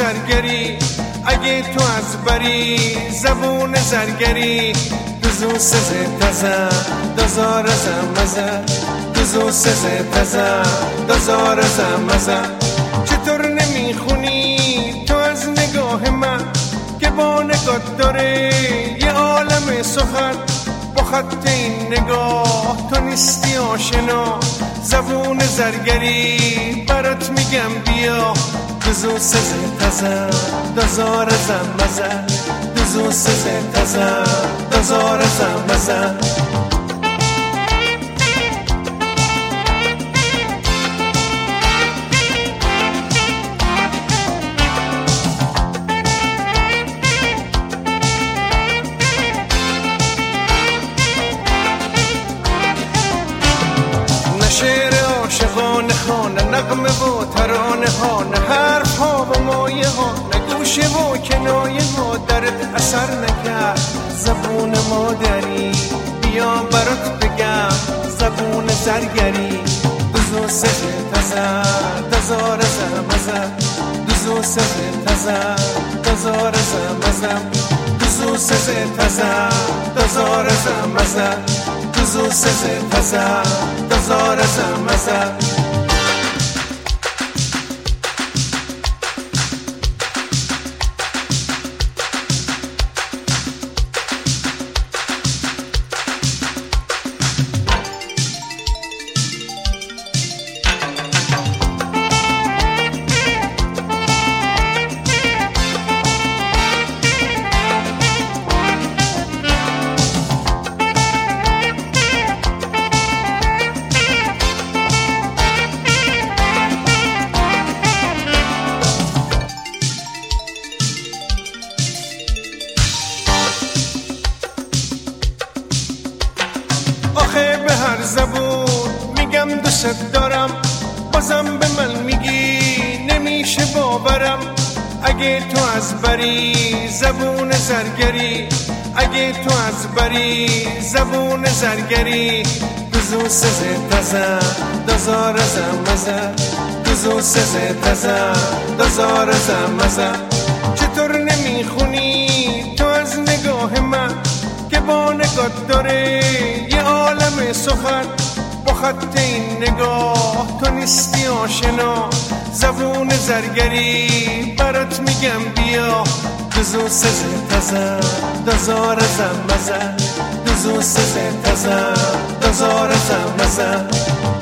زرگری اگه تو از بری زبون زرگری دوزو سزه تزه دزار زمزه دوزو سزه تزه دزار زمزه چطور نمی‌خونی؟ تو از نگاه من که با نگاه داره. یه عالم سخن با خط این نگاه. تو نیستی آشنا زبون زرگری. برات میگم بیا. سزه تزه دزار زمزه دوزو سزه تزه دزار زمزه شعر عاشقانه خانه نغمه و ترانه ها نه ها درد اثر نکرد. زبون مادری بیا برات بگم. زبون زرگری. دوزو سه تزه دزار زمزه دوزو سه تزه دزار زمزه دوزو سه تزه دزار زمزه دوزو سه تزه دزار زمزه آخه اگه تو از بری زبون زرگری. اگه تو از بری زبون زرگری. دوزو سزه تزه دزار زمزه دوزو سزه تزه دزار زمزه چطور نمی‌خونی؟ تو از نگاه من که با نگاه داره یه عالم سخن. با خط این نگاه تو نیستی آشنا. زبون زرگری برات میگم بیا. دوزو سزه تزه دزار زمزه دوزو سزه تزه دزار زمزه نه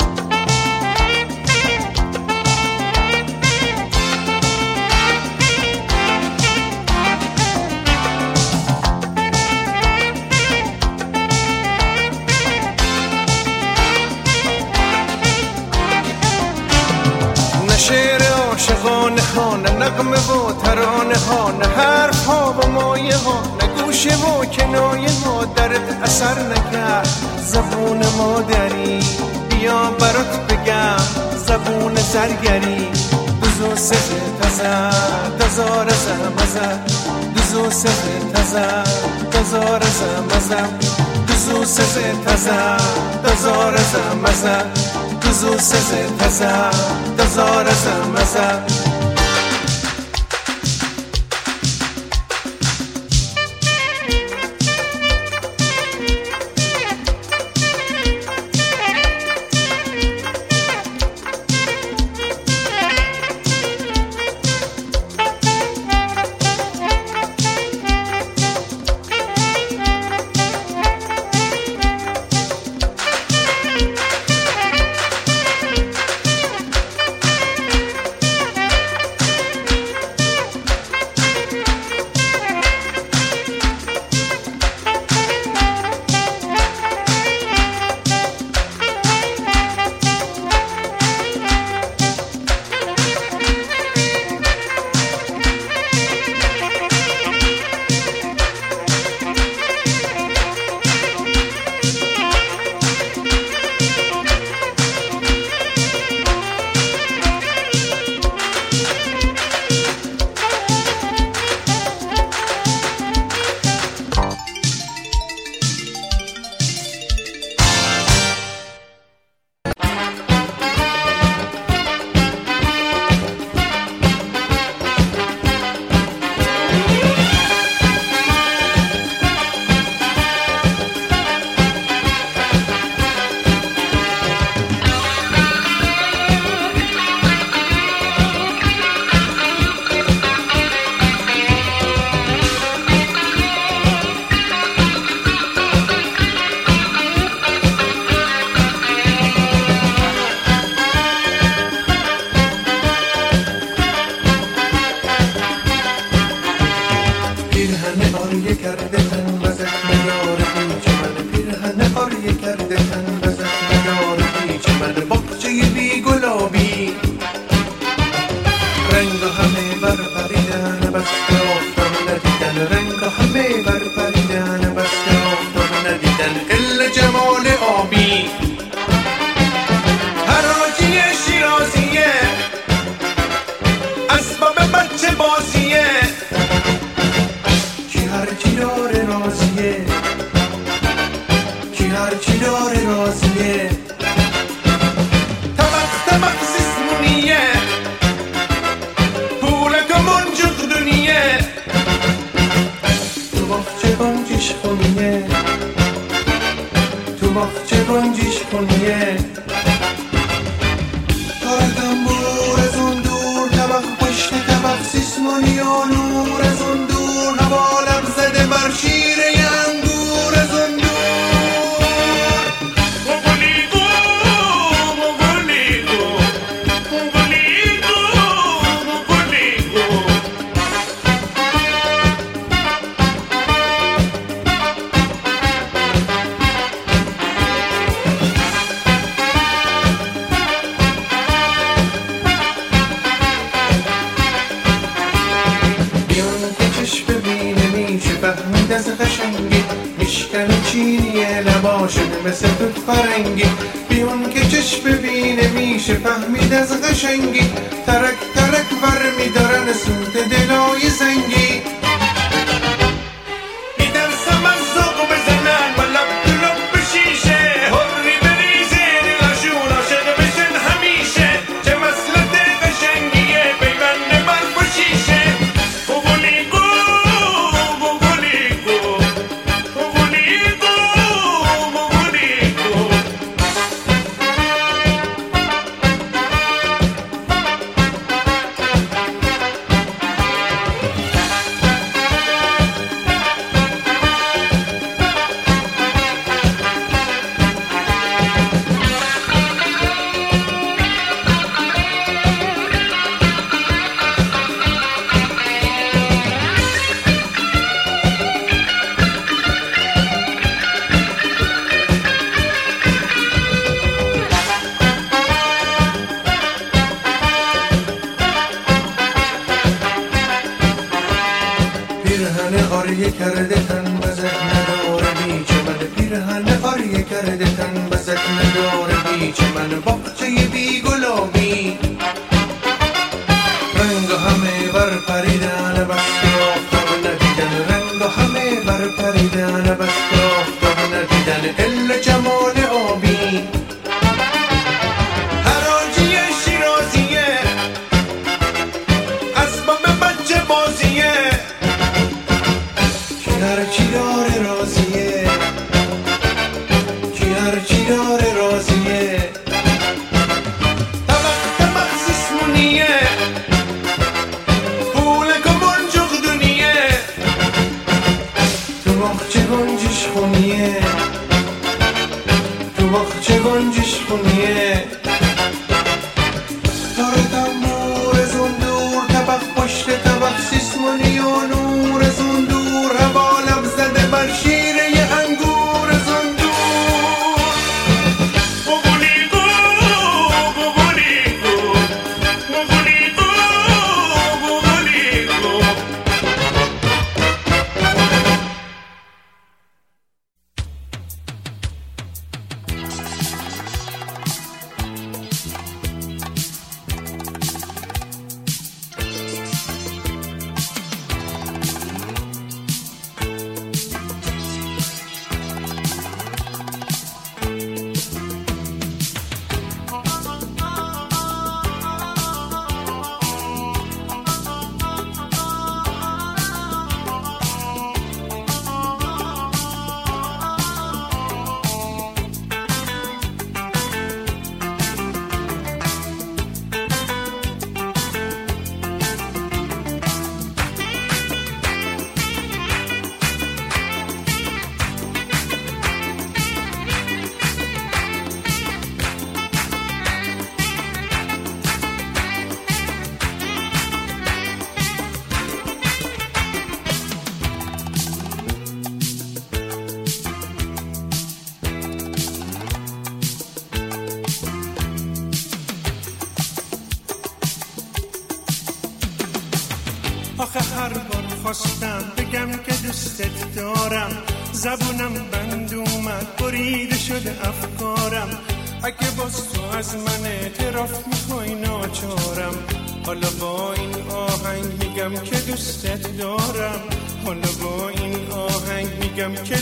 عاشقانه ها نه نغمه و ترانه ها نه حرف ها و مایه ها نه گوشه و کنایه ها. درد اثر نکرد زبون مادری بیا برات بگم زبون زرگری. دوزو سه تزه دزار زمزه دوزو سه تزه دزار زمزه دوزو سه تزه دزار زمزه دوزو سه تزه دزار زمزه اگه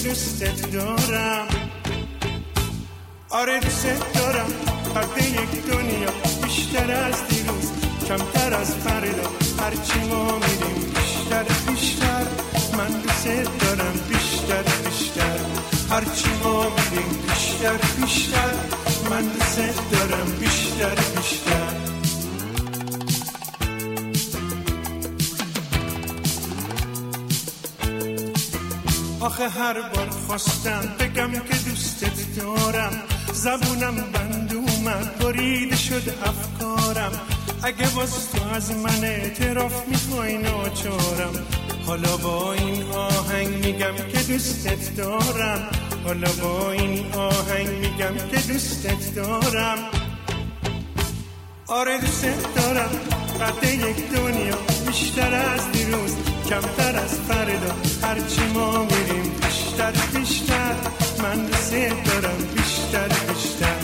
میگم که هر بار خواستم بگم که دوستت دارم. زبونم بند اومد بریده شد افکارم. اگه باز تو از من اعتراف می‌خوای ناچارم. حالا با این آهنگ میگم که دوستت دارم. حالا با این آهنگ میگم که دوستت دارم. آره دوستت دارم. قد یک دنیا بیشتر از دیروز کمتر از فردا. هرچی ما میریم. بیشتر بیشتر. من دوست دارم بیشتر بیشتر.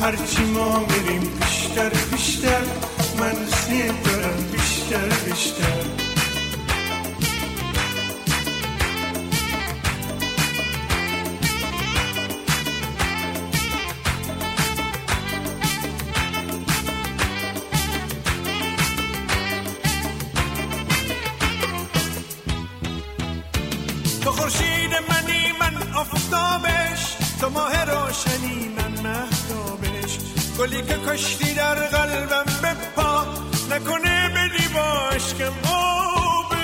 هرچی ما میریم بیشتر بیشتر. من دوست دارم بیشتر بیشتر. گلی که کشتی در قلبم بپا نکنه بدی باش که آبش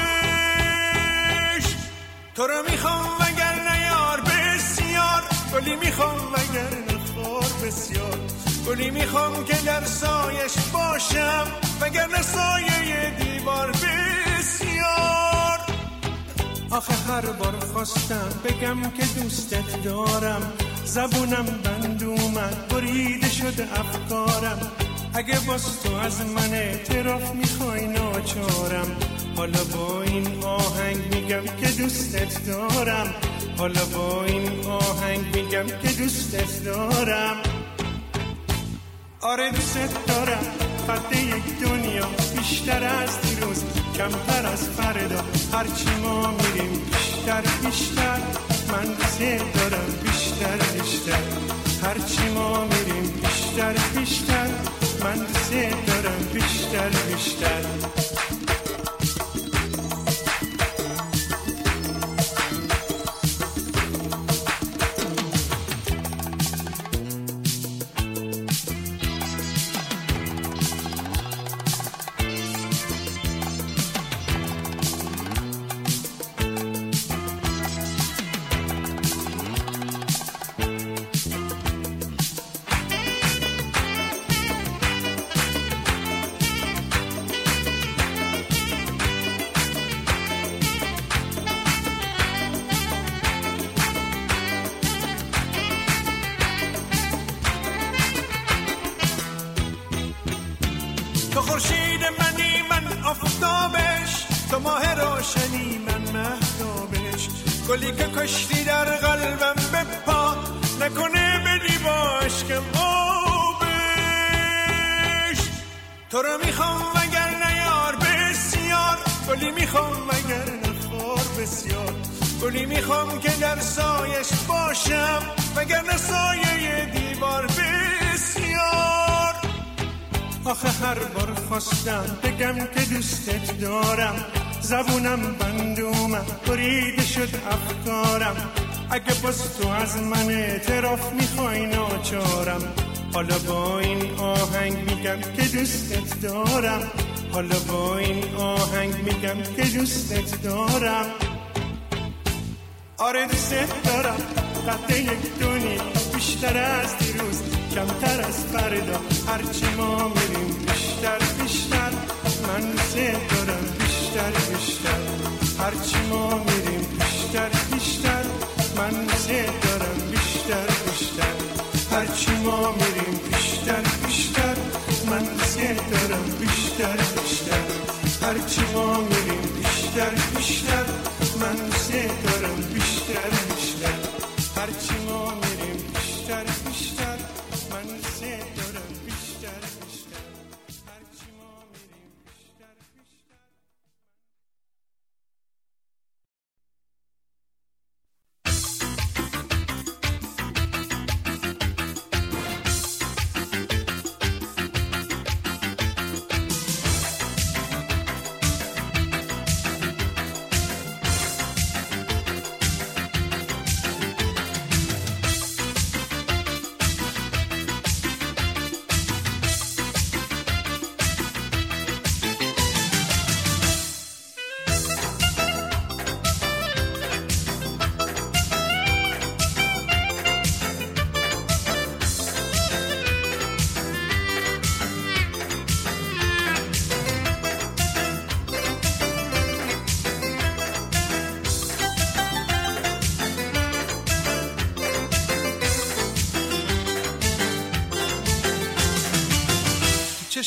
تو رو می‌خوام وگر نیار بسیار. گلی می‌خوام وگر نخور بسیار. گلی می‌خوام که در سایش باشم وگر نسایه دیوار بسیار. آخه هر بار خواستم بگم که دوستت دارم. زبونم بند اومد بریده شده افکارم. اگه باز تو از من اعتراف می‌خوای ناچارم. حالا با این آهنگ میگم که دوستت دارم. حالا با این آهنگ میگم که دوستت دارم. آره دوستت دارم. قد یک دنیا بیشتر از دیروز کمتر از فردا. هرچی ما میریم بیشتر بیشتر. من دوست دارم بیشتر. بیشتر هرچی ما میریم بیشتر بیشتر. من دوست دارم بیشتر بیشتر. دارم حالا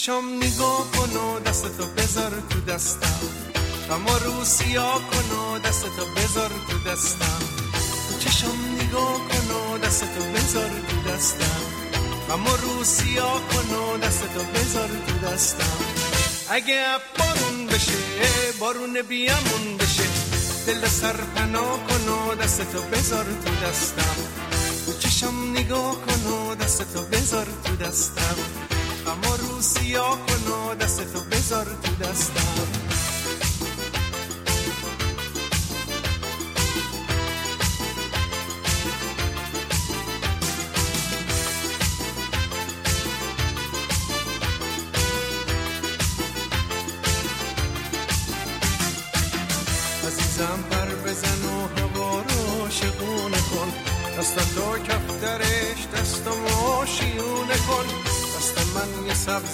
چشم نگاه کن و دستتو بذار تو دستم. اما رو سیاه کن و دستتو بذار تو دستم. چشم نگاه کن و دستتو بذار تو دستم. اما رو سیاه کن و دستتو بذار تو دستم. اگه بارون بشه بارون بیامون بشه. دل سر پناه کن و دستتو بذار تو دستم. چشم نگاه کن و دستتو بذار تو دستم. سیاه کن و دستتو بذار تو دستم.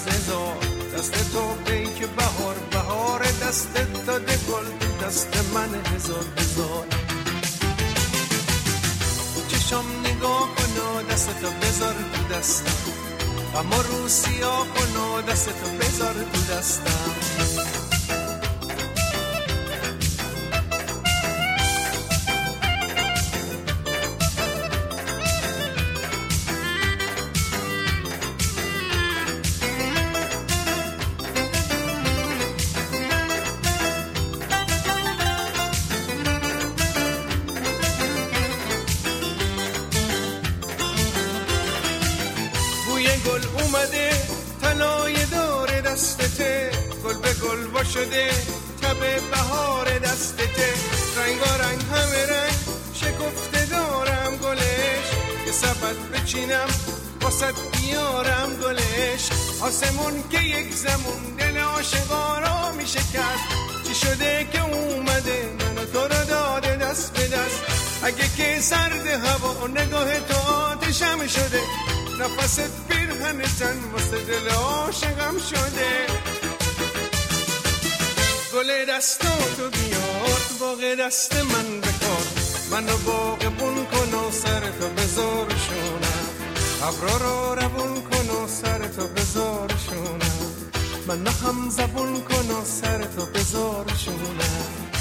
زار دست تو پیک بهار بهار دست داده گل دست من هزار هزار. چشم نگاه کن دست تو بذار تو دستم. اما رو سیاه کن دست تو بذار تو دستم. گل دستاتو بیار. باغ دست من بکار منو بون کن و سرتو بذار شونم. ابرا رو روون کن و سرتو بذار شونم. من هم زبون کن و سرتو بذار شونم.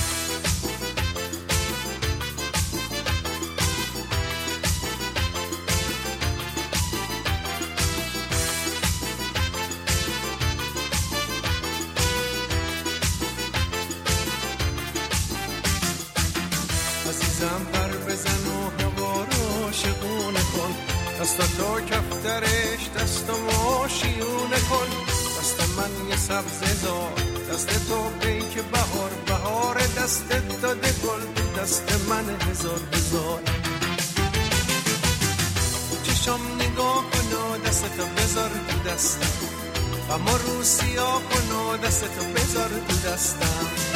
سبز زار دست تو پیک بهار بهار دست داده گل. دست من هزار هزار. چشم نگاه کن و دست تو بذار تو دستم. اما رو سیاه و دست تو بذار تو دستم.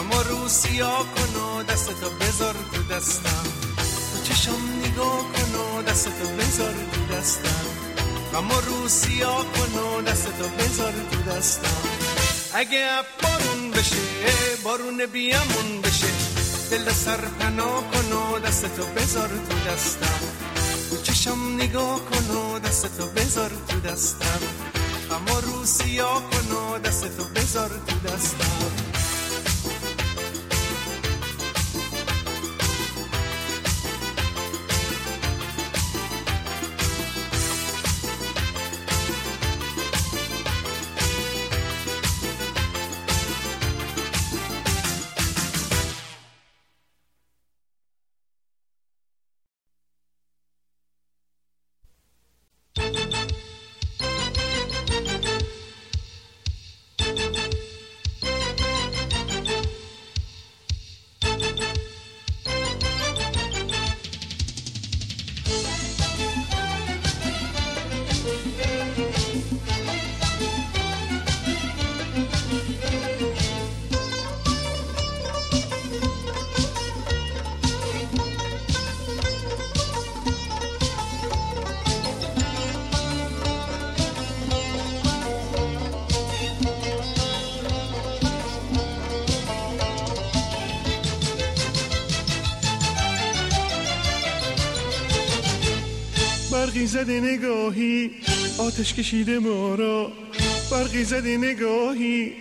اما رو سیاه کن و دستتو بذار تو دستم. چشم نگاه کن و دستتو بذار تو دستم. اما رو سیاه کن و دستتو بذار تو دستم. اگه بارون بشه بارون بیامون بشه. دل سر پناه کن و دستتو بذار تو دستم. چشم نگاه کن و دستتو بذار تو دستم. اما رو سیاه کن و دستتو بذار تو دستم. زده نگاهی آتش کشیده ما را. برقی زده نگاهی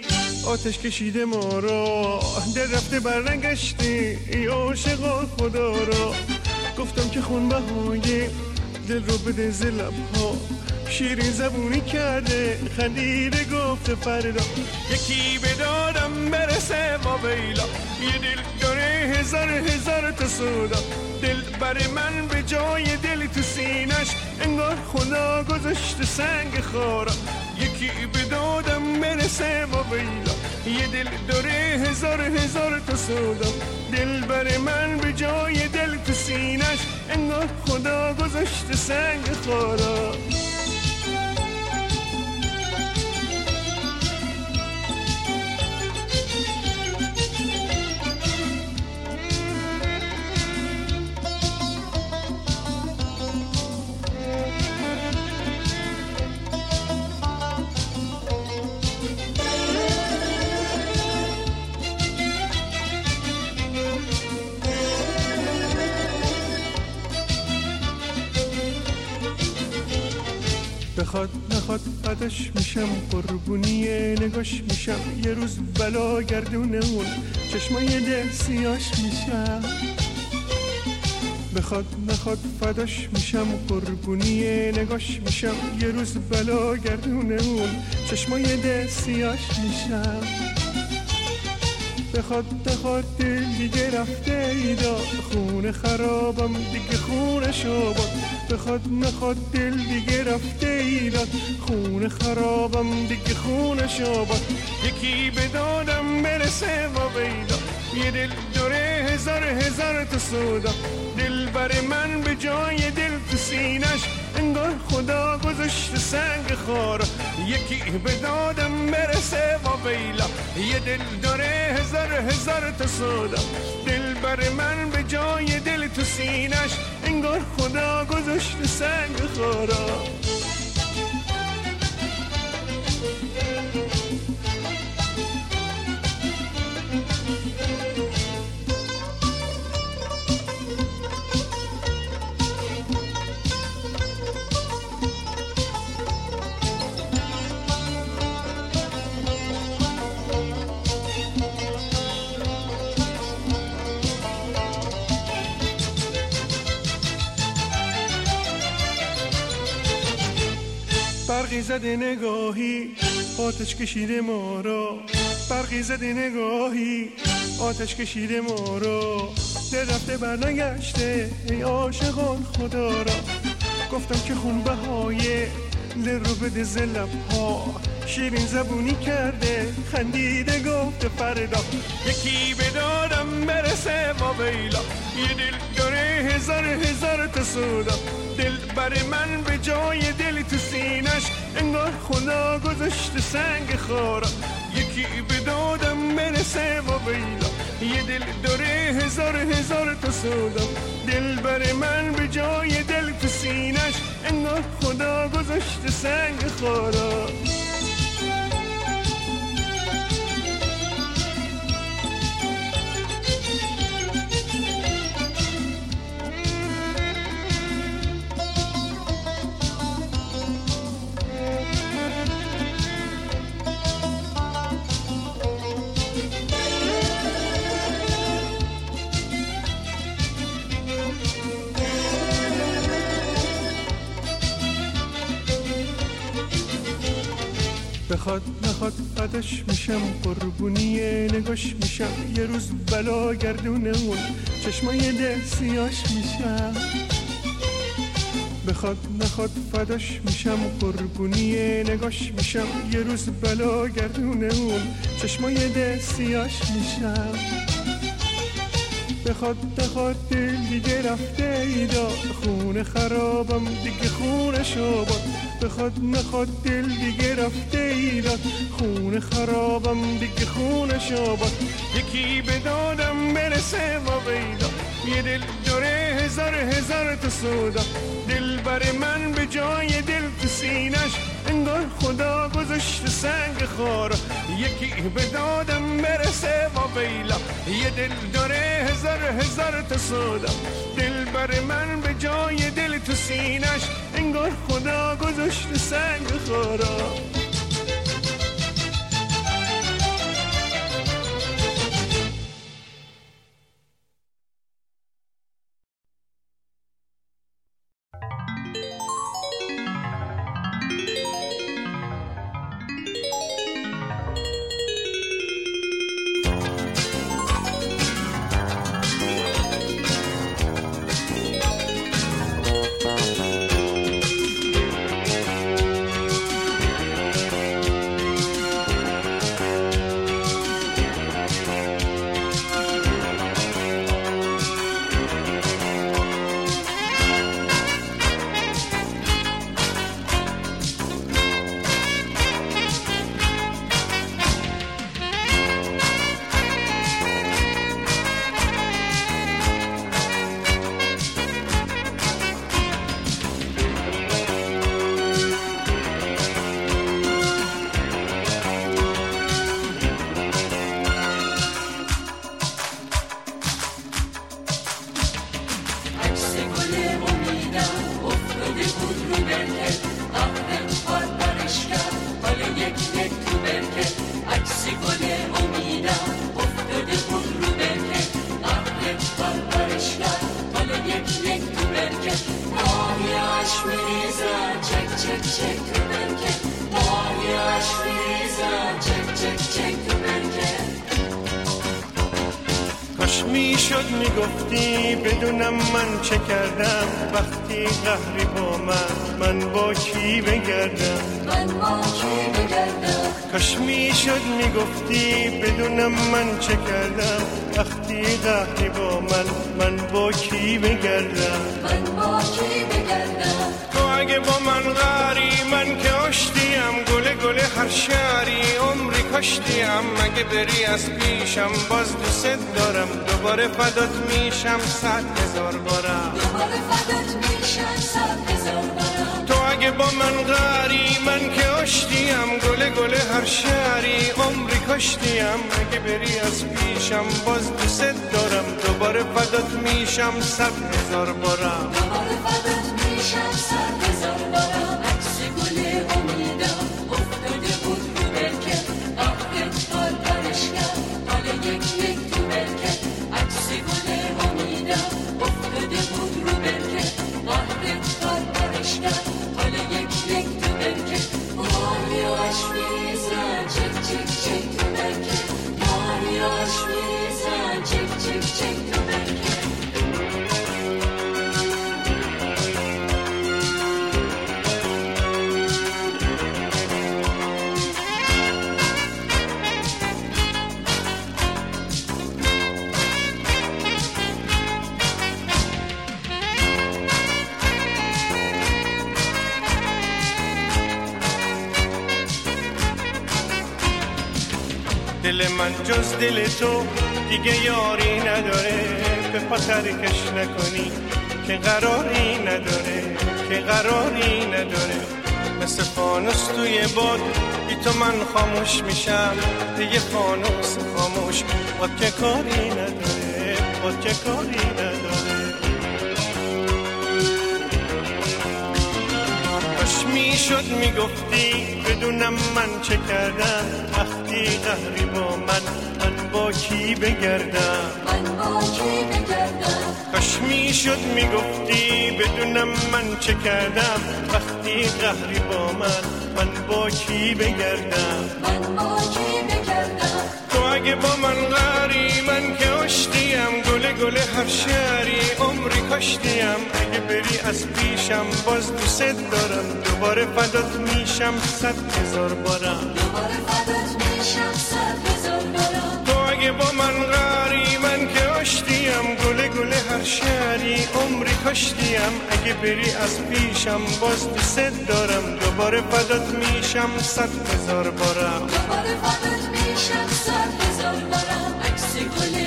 آتش کشیده ما را. دل رفته برنگشته ای عاشقا خدا را. گفتم که خون بهای دل رو بده زلب ها شیرین زبونی کرده خندیده گفته فردا. یکی به دادم برسه ما بیلا یه دل داره هزار هزار تا سودا دل بر من به جای دل تو سینش انگار خدا گذاشته سنگ خارا یکی به دادم برسه ما بیلا یه دل داره هزار هزار تا سودا دل بر من به جای دل تو سینش انگار خدا گذاشته سنگ خارا بخواد نخواد قدش میشم قربونی نگاش میشم. یه روز بلا گردونه اون چشمای دل سیاش میشم. بخواد نخواد فداش میشم قربونی نگاش میشم. یه روز بلا گردونه اون چشمای دل سیاش میشم. بخواد نخواد دل دیگه رفته ایدا. خونه خرابم دیگه خونه شاباد بخواد نخواد دل دیگه رفته ایدا خونه خرابم دیگه خونه شاباد یکی به دادم برسه و بیدا. یه دل داره هزار هزار تا سودا. دل بر من به جای دل تو سینش. انگار خدا گذاشته سنگ خارا یکی به دادم برسه و بیلا یه دل داره هزار هزار تا سودا دل بر من به جای دل تو سینش انگار خدا گذاشته سنگ خارا برقی زده نگاهی آتش کشیده ما را. برقی زده نگاهی آتش کشیده ما را. دل رفته برنگشته ای عاشقان خدا را. گفتم که خون بهای دل رو بده زلب ها. شیرین زبونی کرده خندیده گفته فردا. یکی به دادم برسه ما بیلا یه دل داره هزار هزار تا سودا. دل بر من به جای دل تو سینش انگار خدا گذاشته سنگ خارا یکی به دادم برسه و بیلا یه دل داره هزار هزار تا سودا. دل بر من به جای دل تو سینش انگار خدا گذاشته سنگ خارا. بخواد نخواد قدش میشم قربونی نگاش میشم. یه روز بلا گردونه اون چشمای دل سیاش میشم. بخواد نخواد فداش میشم قربونی نگاش میشم. یه روز بلا گردونه اون چشمای دل سیاش میشم. بخواد نخواد دل دیگه رفته ایدا. خونه خرابم دیگه خونه شاباد بخواد نخواد دل دیگه رفته ایراد خونه خرابم دیگه خونه شاباد یکی به دادم برسه و بیدا. یه دل داره هزار هزار تا سودا. دل بر من به جای دل تو سینش انگار خدا گذاشته سنگ خارا. یکی به دادم برسه و ویلا یه دل داره هزار هزار تا صدا دل بر من به جای دل تو سینش انگار خدا گذاشت سنگ خورا می‌شد می‌گفتی بدونم من چه کردم. وقتی قهری با من من با کی بگردم؟ من با کی بگردم؟ کاش می‌شد می‌گفتی بدونم من چه کردم. وقتی قهری با من من با کی بگردم؟ من با کی بگردم؟ تو اگه با من غری من که آشتیم گله گله هر شهری عمری کاشتیم. اگه بری از پیشم باز دوست دارم دوباره فدات میشم صد هزار بارم. دوباره فدات میشم صد هزار بارم. تو اگه با من غری من که آشتیم گله گله هر شهری عمری کاشتیم. اگه بری از پیشم باز دوست دارم دوباره فدات میشم صد هزار بارم. دوباره فدات میشم من جز دل تو دیگه یاری نداره. به پا ترکش نکنی که قراری نداره که قراری نداره. مثل فانوس توی باد بی تو من خاموش میشم. دیگه فانوس خاموش باد که کاری نداره باد که کاری نداره. می‌شد می‌گفتی بدونم من چه کردم. وقتی قهری با من من با کی بگردم؟ من با کی بگردم؟ کاش می‌شد می‌گفتی بدونم من چه کردم. وقتی قهری با من من با کی بگردم؟ من با کی بگردم؟ تو اگه با من غری من که آشتیم گله گله هر شهری عمری کاشتیم اگه بری از پیشم باز دوست دارم. دوباره فدات میشم صد هزار بارم. دوباره فدات میشم صد هزار بارم. تو اگه با من غری من که آشتیم. گله گله هر شهری عمری کاشتیم اگه بری از پیشم باز دوست دارم. دوباره فدات میشم صد هزار بارم. دوباره فدات میشم صد هزار بارم. عکس گل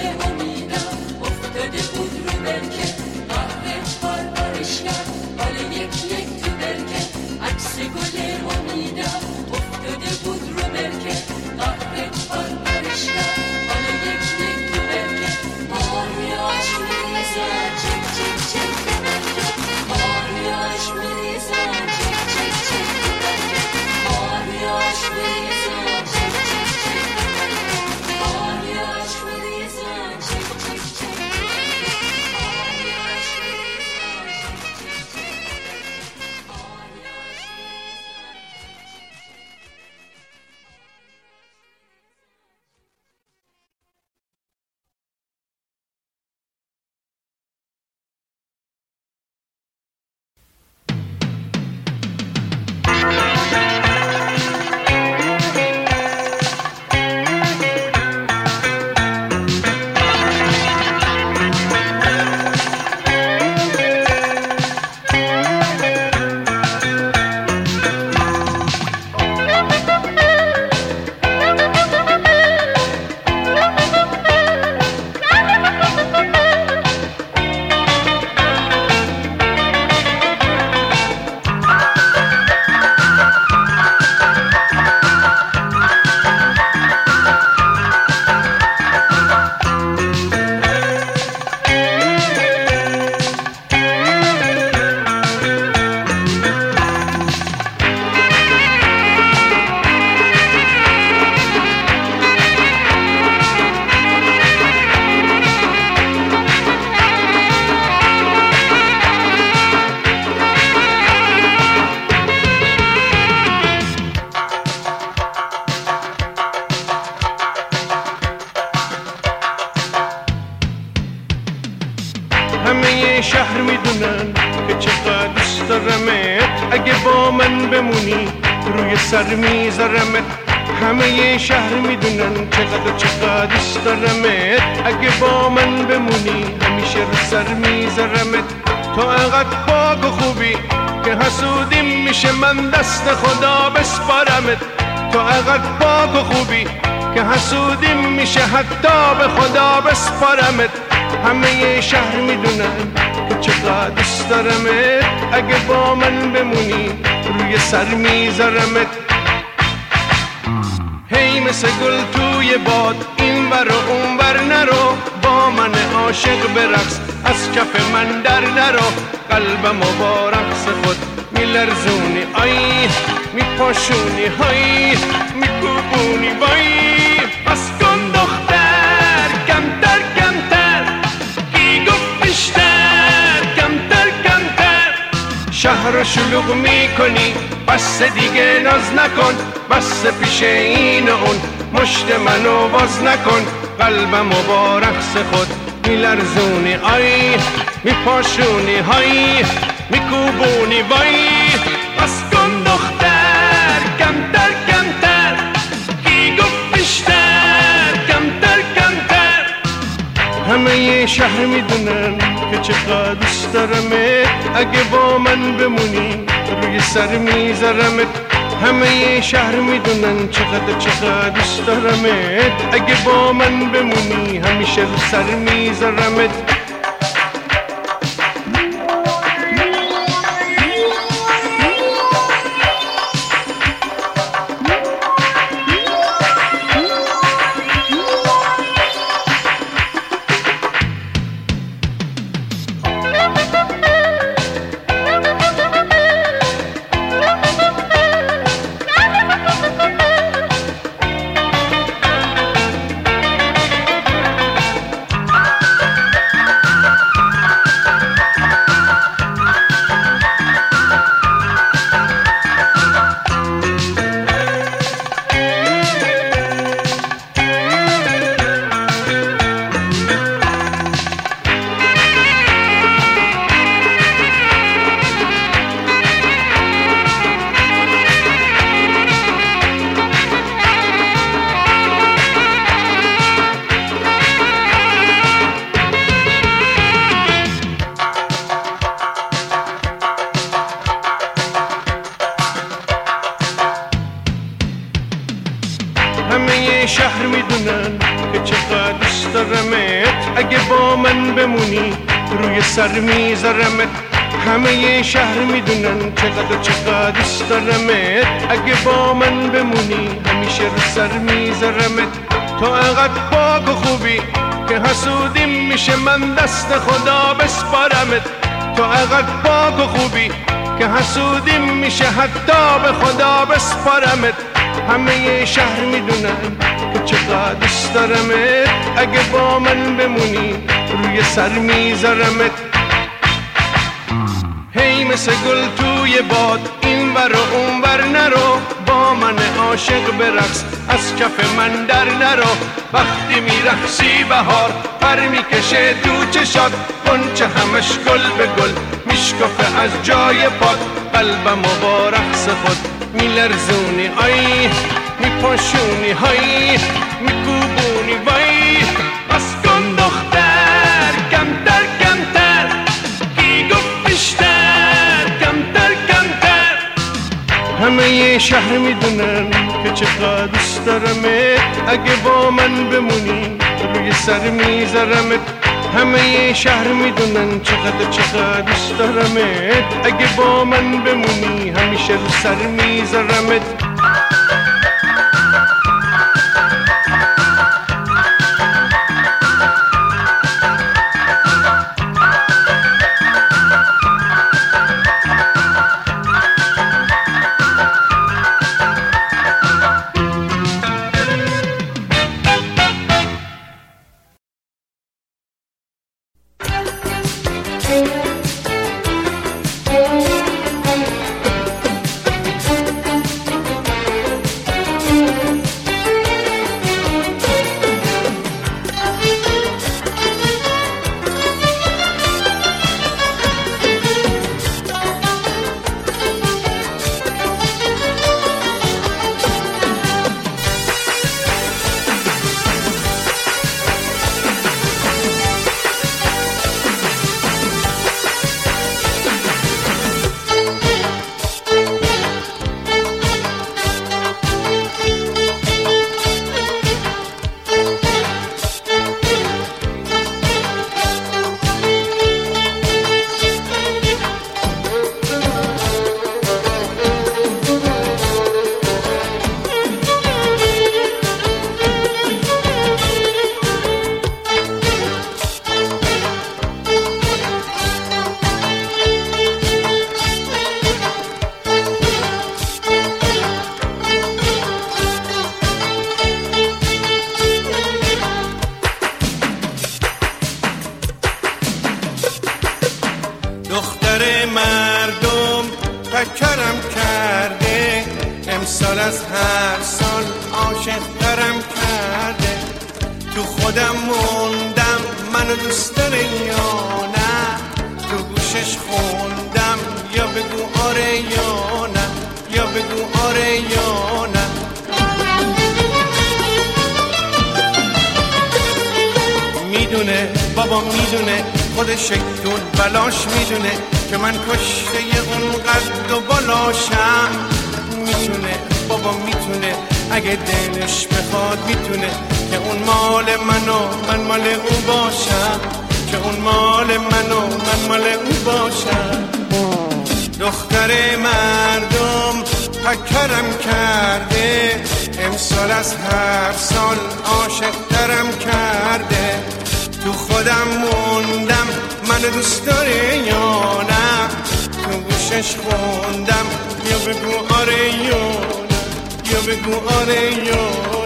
باد این بر و اون بر نرو. با من عاشق برقص از کف من در نرو قلبم و با رقص خود میلرزونی آی میپاشونی های میکوبونی وای. شهر رو شلوغ می‌کنی؟ بس دیگه ناز نکن بس پیش این اون. مشت منو باز نکن قلبم و با رقص خود میلرزونی آی میپاشونی های میکوبونی وای. بس کن دختر کمتر کمتر. کی گفت بیشتر؟ کمتر کمتر. همه شهر می‌دونن. که چقدر دوست دارمت. اگه با من بمونی روی سر میذارمت. همه شهر می‌دونن چقدر چقدر دوست دارمت. اگه با من بمونی همیشه رو سر میذارمت. میذارمت همه شهر می‌دونن چقدر چقدر دوست دارمت اگه با من بمونی همیشه رو سر میذارمت تو انقدر پاک و خوبی که حسودیم میشه من دست خدا بسپارمت تو انقدر پاک و خوبی که حسودیم میشه حتی به خدا بسپارمت همه شهر می‌دونن که چقدر دوست دارمت اگه با من بمونی روی سر میذارمت مثل گل توی باد. این بر و اون بر نرو. با من عاشق برقص از کف من در نرو. وقتی میرقصی بهار پر می‌کشه تو چشات. گنچه همش گل به گل میشکفه از جای پاک قلبم و با رقص خود میلرزونی آی میپاشونی های میکوبونی وای. بس کن دختر همه شهر می‌دونن که چقدر دوست دارمت اگه با من بمونی روی سر میذارمت همه شهر می‌دونن چقدر چقدر دوست دارمت اگه با من بمونی همیشه رو سر میذارمت می‌دونه بابا می‌دونه خودش دون بلاش می‌دونه که من کشته اون قد و بالاشم. می‌تونه بابا می‌تونه اگه دلش بخواد می‌تونه که اون مال منو من مال او باشم. که اون مال منو من مال او باشم. دختر مردم پکرم کرده امسال از هر سال عاشق درم کرده. تو خودم موندم من دوست داره یا نه؟ تو گوشش خوندم یا بگو آره یا نه؟ یا بگو آره یا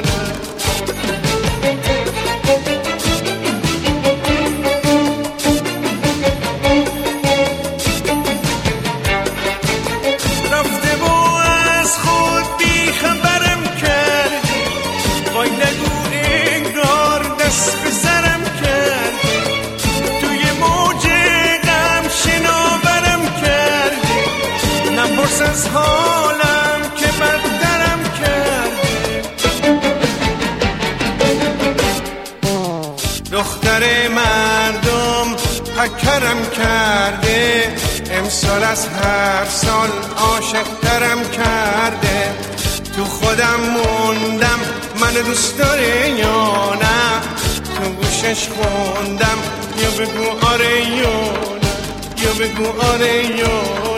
امسال از هر سال عاشق درم کرده. تو خودم موندم من دوست داره یا نه؟ تو گوشش خوندم یا بگو آره یا نه؟ یا بگو آره یا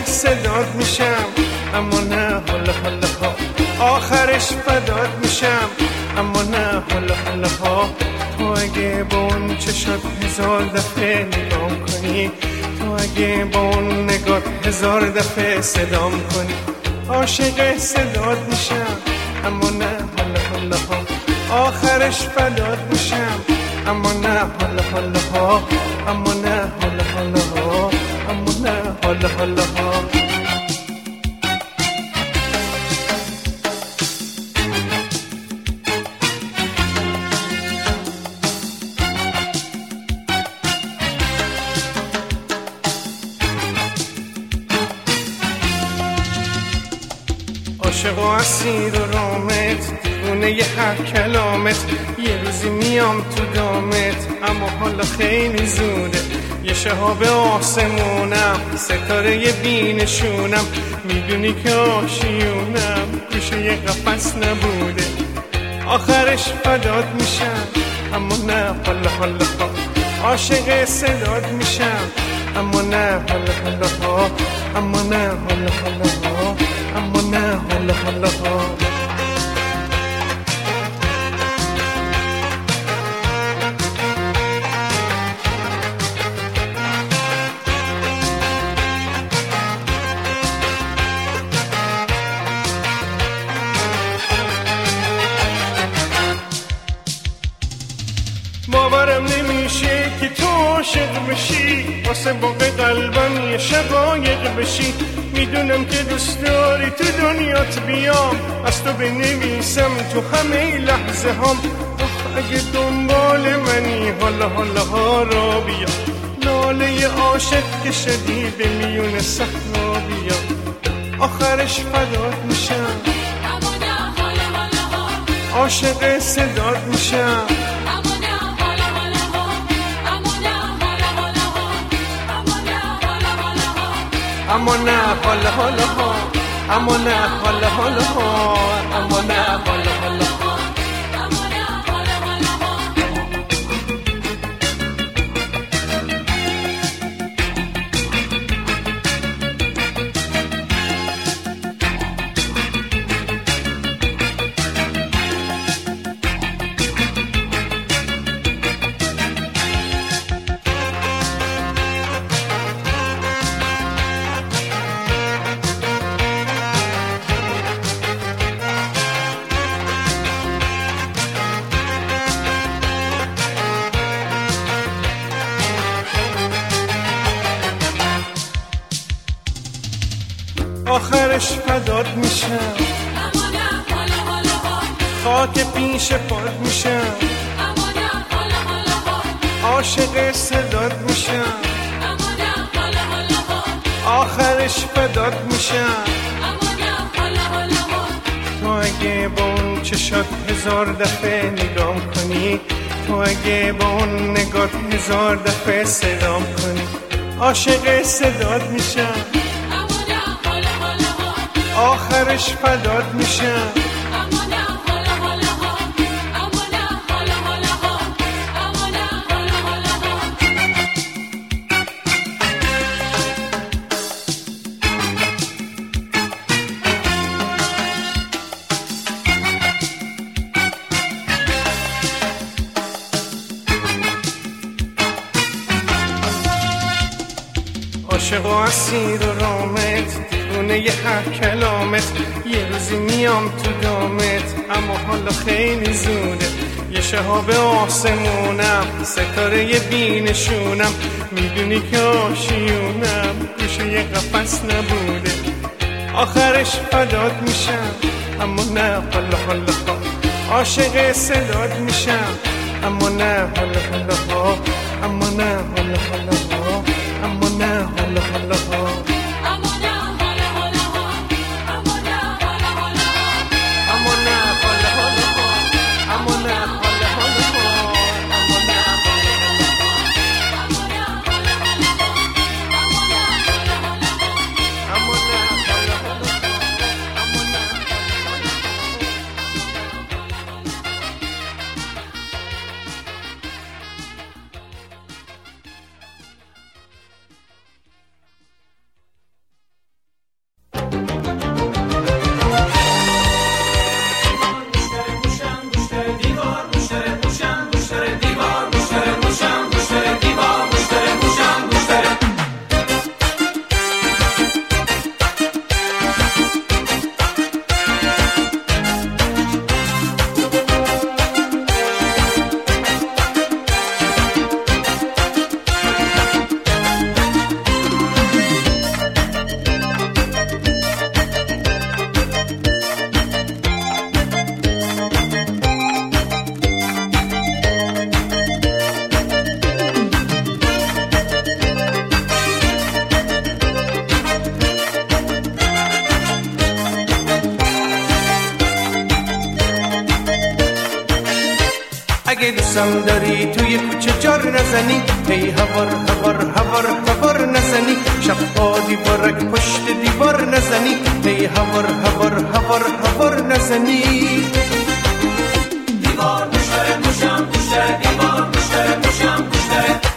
عاشق صدات میشم اما نه حالا حالا ها. آخرش فدات میشم اما نه حالا حالا ها. تو اگه با اون چشات هزار دفعه نگام کنی تو اگه با اون نگات هزار دفعه صدام کنی. عاشق صدات میشم اما نه حالا حالا ها. آخرش فدات میشم اما نه حالا حالا ها. اما نه حالا حالا ها. اما نه حالا حالا ها. اسیر و رامت دیوونه ی هر کلامت. یه روزی میام تو دامت اما حالا خیلی زوده. یه شهاب آسمونم ستاره ی بینشونم. می‌دونی که آشیونم گوشه یه قفص نبوده. آخرش فدات میشم اما نه حالا حالا عاشق صدات میشم اما نه حالا حالا اما نه حالا حالا اما نه حالا حالا ها باورم نمیشه که تو عاشق بشی واسه باقی قلبم یه شقایق بشی. می‌دونم که دوست داری تو دنیات بیام. از تو بنویسم تو همه لحظه هم اگه دنبال منی حالا حالا ها را بیا لاله عاشق که شدی به میون صحرا بیا آخرش فدات میشم. عاشق صدات میشم. اما نه حالا حالا ها اما نه حالا حالا ها اما نه حالا حالا ها میشم. خاک پیش پاد میشم. عاشق صداد میشم. آخرش فداد میشم. تو اگه با اون چشات هزار دفعه نگام کنی تو اگه با اون نگات هزار دفعه سلام کنی عاشق صداد میشم. آخرش فدات میشم. میام تو دامت اما حالا خیلی زوده یه شهاب آسمونم ستاره بینشونم. می‌دونی که آشیونم گوشه یه قفص نبوده. آخرش فدات میشم اما نه حالا حالا ها عاشق صدات میشم اما نه حالا حالا اما نه حالا حالا اما نه حالا حالا ها دوستم داری توی کوچه جار نزنی. هی هوار هوار هوار هوار نزنی. شب با دیوارک پشت دیوار نزنی. هی هوار هوار هوار هوار نزنی. دیوار مشتره موشم گوشتره دیوار مشتره موشم گوشتره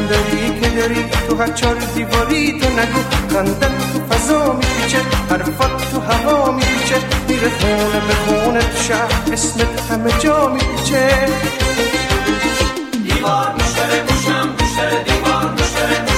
داری که داری تو هر چار دیواری تو نگو. خندت تو فضا میپیچه حرفات تو هوا میپیچه. میره خونه به خونه تو شهر اسمت همه جا میپیچه. دیوار مشتره موشم گوشتره دیوار مشتره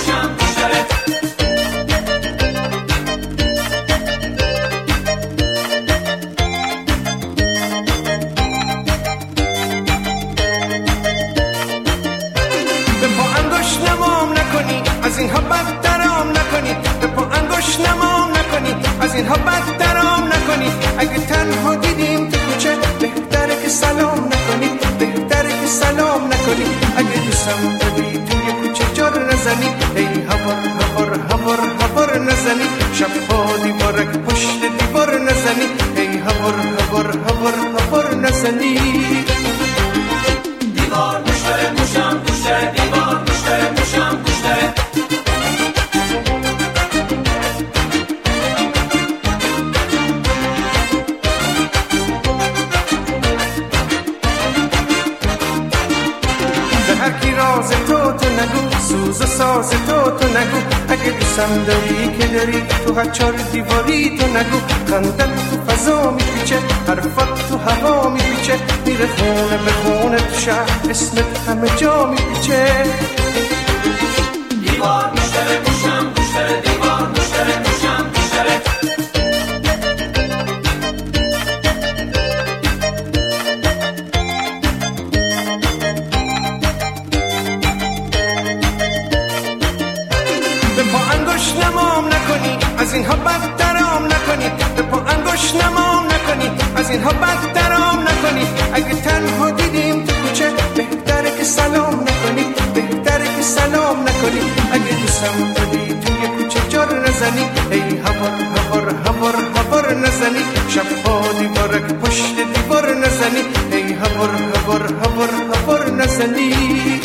اینها بدترام نکنی اگه تنها دیدیم تو کوچه بهتره که سلام نکنی بهتره که سلام نکنی اگه دوستم داری توی کوچه جار نزنی ای هوار هوار هوار هوار نزنی شبها دیوارک پشت دیوار نزنی ای هوار هوار هوار هوار نزنی هر چار دیواری تو نگو. خندت تو فضا میپیچه حرفات تو هوا میپیچه. میره خونه به خونه تو شهر اسمت همه جا میپیچه. دیوار مشتره پا انگوش نمام نکنی از اینها بدترام نکنی. اگه تنها دیدیم تو کوچه بهتره که سلام نکنی بهتره که سلام نکنی. اگه دوستم داری توی کوچه جار نزنی ای هوار هوار هوار هوار نزنی. شبها دیوارک پشت دیوار نزنی ای هوار هوار هوار هوار نزنی.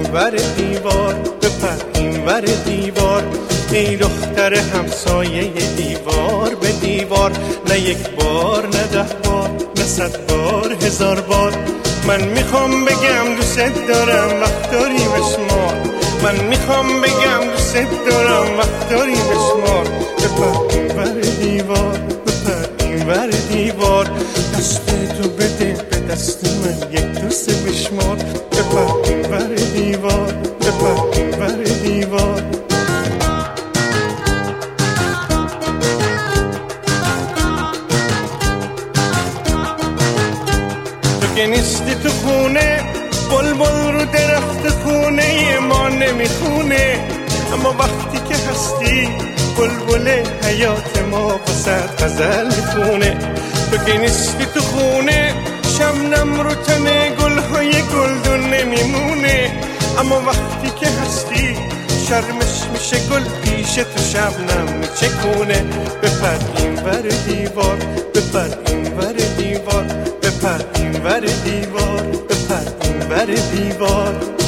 این ور دیوار بپر این ور دیوار ای دختر همسایه دیوار به دیوار نه یک بار نه ده بار نه صد بار هزار بار. من می‌خوام بگم دوست دارم وقت داری بشمار. من می‌خوام بگم دوست دارم وقت داری بشمار. بپر این ور دیوار ور دیوار دست تو بده به دست من یک دوست بشمار. این ور دیوار این ور دیوار. تو که نیستی تو خونه بلبل رو درخت خونه ما نمی‌خونه. اما وقتی که هستی بلبل حیات ما وسط غزل می‌خونه. تو که نیستی تو خونه شمنم رو تن گلهای گلدون نمیمونه. اما وقتی که هستی شرمش میشه گل پیش تو شبنم میچکونه بپر این ور دیوار بپر این ور دیوار بپر این ور دیوار بپر این ور دیوار.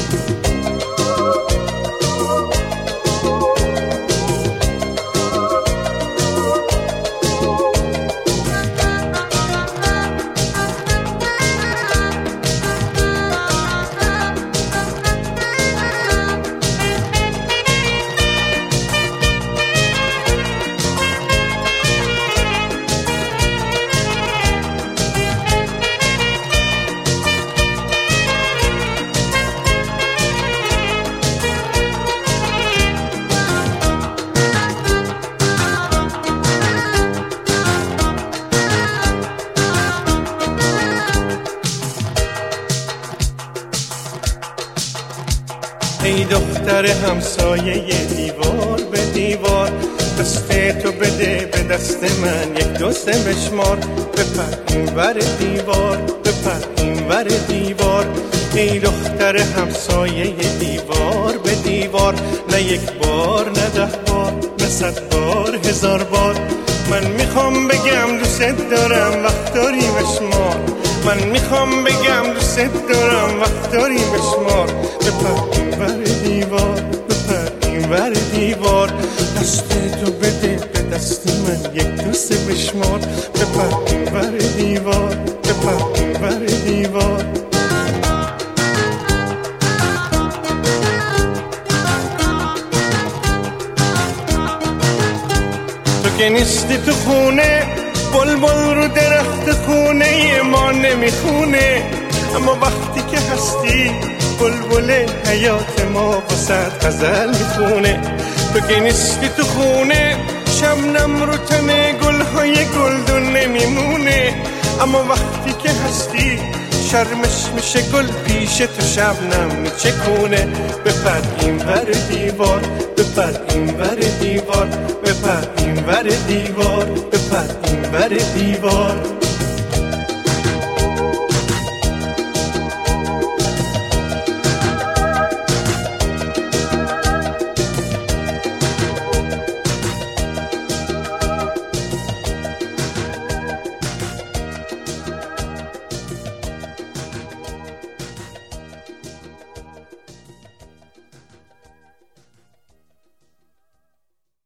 دختر همسایه دیوار به دیوار. دست تو بده به دست من یک دوست بشمار بپر این ور دیوار بپر این ور دیوار. ای دختر همسایه دیوار به دیوار. نه یک بار نه ده بار نه صد بار هزار بار. من می‌خوام بگم دوست دارم وقت داری بشمار من می‌خوام بگم دوست دارم وقت داری بشمار بپر ور دیوار بپر این ور دیوار. دست تو بده به دست من یک دوست بشمار. بپر ور دیوار بپر ور دیوار. که نیستی تو خونه بلبل رو درخت خونه ما نمی‌خونه. اما وقتی که هستی بلبل حیات ما وسط غزل می‌خونه. تو نیستی تو خونه شمنم رو تن گلهای گلدون نمیمونه. اما وقتی که هستی شرمش میشه گل پیش تو شبنم میچکونه بپر این ور دیوار بپر این ور دیوار بپر این ور دیوار بپر این ور دیوار.